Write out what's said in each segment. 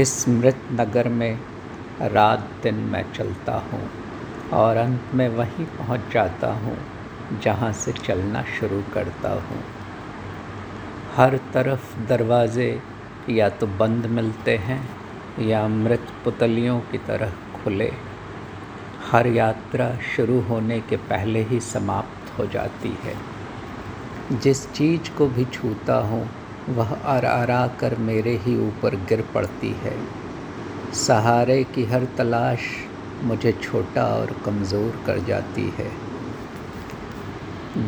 इस मृत नगर में रात दिन मैं चलता हूँ और अंत में वहीं पहुँच जाता हूँ, जहाँ से चलना शुरू करता हूँ। हर तरफ़ दरवाज़े या तो बंद मिलते हैं या मृत पुतलियों की तरह खुले। हर यात्रा शुरू होने के पहले ही समाप्त हो जाती है। जिस चीज़ को भी छूता हूँ वह आरा कर मेरे ही ऊपर गिर पड़ती है। सहारे की हर तलाश मुझे छोटा और कमज़ोर कर जाती है।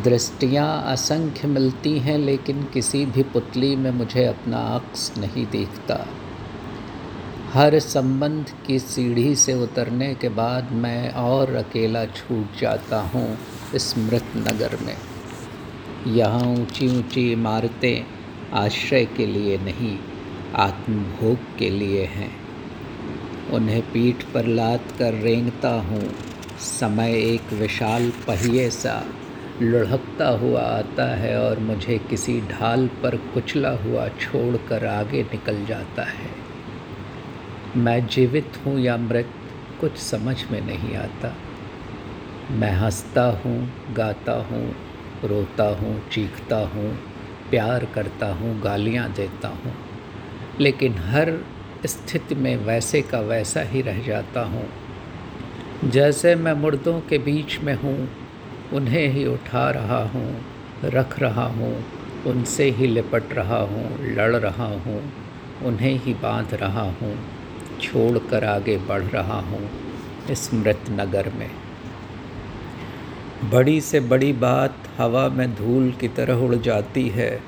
दृष्टियाँ असंख्य मिलती हैं, लेकिन किसी भी पुतली में मुझे अपना अक्स नहीं दिखता। हर संबंध की सीढ़ी से उतरने के बाद मैं और अकेला छूट जाता हूँ इस मृत नगर में। यहाँ ऊँची ऊँची इमारतें आश्रय के लिए नहीं, आत्मभोग के लिए हैं। उन्हें पीठ पर लाद कर रेंगता हूँ। समय एक विशाल पहिए सा लुढ़कता हुआ आता है और मुझे किसी ढाल पर कुचला हुआ छोड़कर आगे निकल जाता है। मैं जीवित हूँ या मृत, कुछ समझ में नहीं आता। मैं हंसता हूँ, गाता हूँ, रोता हूँ, चीखता हूँ। प्यार करता हूँ, गालियाँ देता हूँ, लेकिन हर स्थिति में वैसे का वैसा ही रह जाता हूँ। जैसे मैं मुर्दों के बीच में हूँ, उन्हें ही उठा रहा हूँ, रख रहा हूँ, उनसे ही लिपट रहा हूँ, लड़ रहा हूँ, उन्हें ही बाँध रहा हूँ छोड़ कर आगे बढ़ रहा हूँ इस मृत नगर में। बड़ी से बड़ी बात हवा में धूल की तरह उड़ जाती है।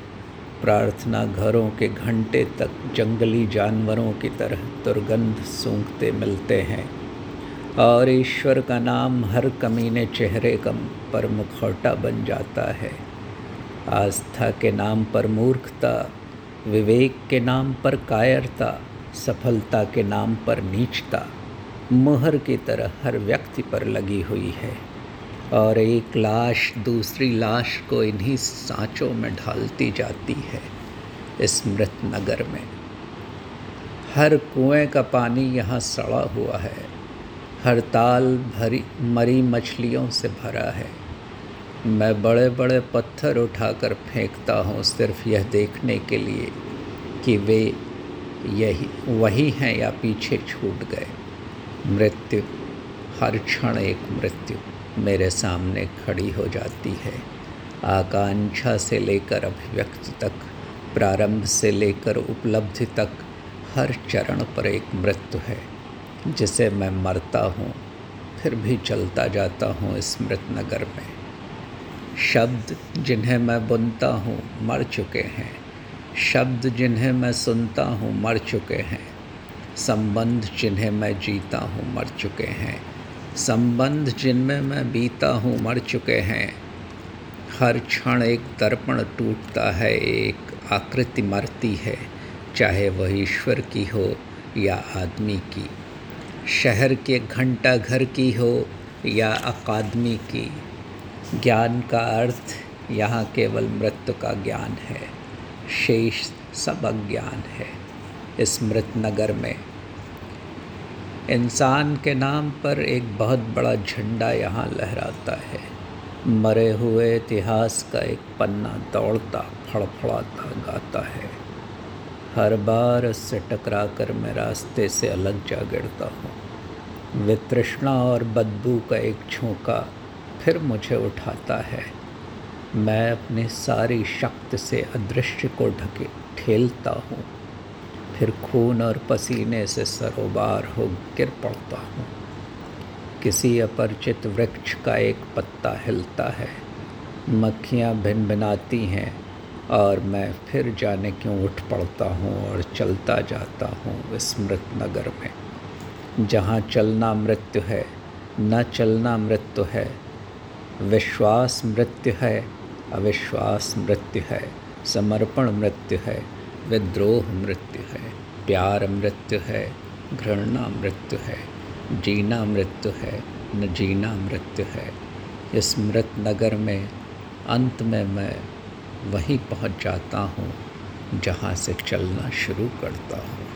प्रार्थना घरों के घंटे तक जंगली जानवरों की तरह दुर्गंध सूंघते मिलते हैं। और ईश्वर का नाम हर कमीने चेहरे कम पर मुखौटा बन जाता है। आस्था के नाम पर मूर्खता, विवेक के नाम पर कायरता, सफलता के नाम पर नीचता, मुहर की तरह हर व्यक्ति पर लगी हुई है। और एक लाश, दूसरी लाश को इन्हीं सांचों में ढालती जाती है इस मृत नगर में। हर कुएँ का पानी यहाँ सड़ा हुआ है। हर ताल भरी, मरी मछलियों से भरा है। मैं बड़े बड़े पत्थर उठाकर फेंकता हूँ सिर्फ़ यह देखने के लिए कि वे यही, वही हैं या पीछे छूट गए। मृत्यु, हर क्षण एक मृत्यु। मेरे सामने खड़ी हो जाती है। आकांक्षा से लेकर अभिव्यक्ति तक, प्रारंभ से लेकर उपलब्धि तक, हर चरण पर एक मृत्यु है, जिसे मैं मरता हूँ, फिर भी चलता जाता हूँ इस मृत नगर में। शब्द जिन्हें मैं बुनता हूँ मर चुके हैं। शब्द जिन्हें मैं सुनता हूँ मर चुके हैं। संबंध जिन्हें मैं जीता हूँ मर चुके हैं। संबंध जिनमें मैं बीता हूँ, मर चुके हैं। हर क्षण एक दर्पण टूटता है, एक आकृति मरती है, चाहे वह ईश्वर की हो या आदमी की। शहर के घंटा घर की हो या अकादमी की। ज्ञान का अर्थ यहाँ केवल मृत्यु का ज्ञान है। शेष सब अज्ञान है। इस मृत नगर में इंसान के नाम पर एक बहुत बड़ा झंडा यहाँ लहराता है। मरे हुए इतिहास का एक पन्ना दौड़ता, फड़फड़ाता गाता है। हर बार उससे टकरा कर मैं रास्ते से अलग जा गिरता हूँ। वितृष्णा और बदबू का एक झोंका फिर मुझे उठाता है। मैं अपनी सारी शक्ति से अदृश्य को ढके, ठेलता हूँ। फिर खून और पसीने से सरोबार हो गिर पड़ता हूँ। किसी अपरिचित वृक्ष का एक पत्ता हिलता है। मक्खियाँ भिन भिनाती हैं और मैं फिर जाने क्यों उठ पड़ता हूँ और चलता जाता हूँ स्मृत नगर में। जहाँ चलना मृत्यु है, न चलना मृत्यु है। विश्वास मृत्यु है, अविश्वास मृत्यु है, समर्पण मृत्यु है। विद्रोह मृत्यु है प्यार मृत्यु है घृणा मृत्यु है जीना मृत्यु है, न जीना मृत्यु है। इस मृत नगर में, अंत में मैं वहीं पहुँच जाता हूँ, जहाँ से चलना शुरू करता हूँ।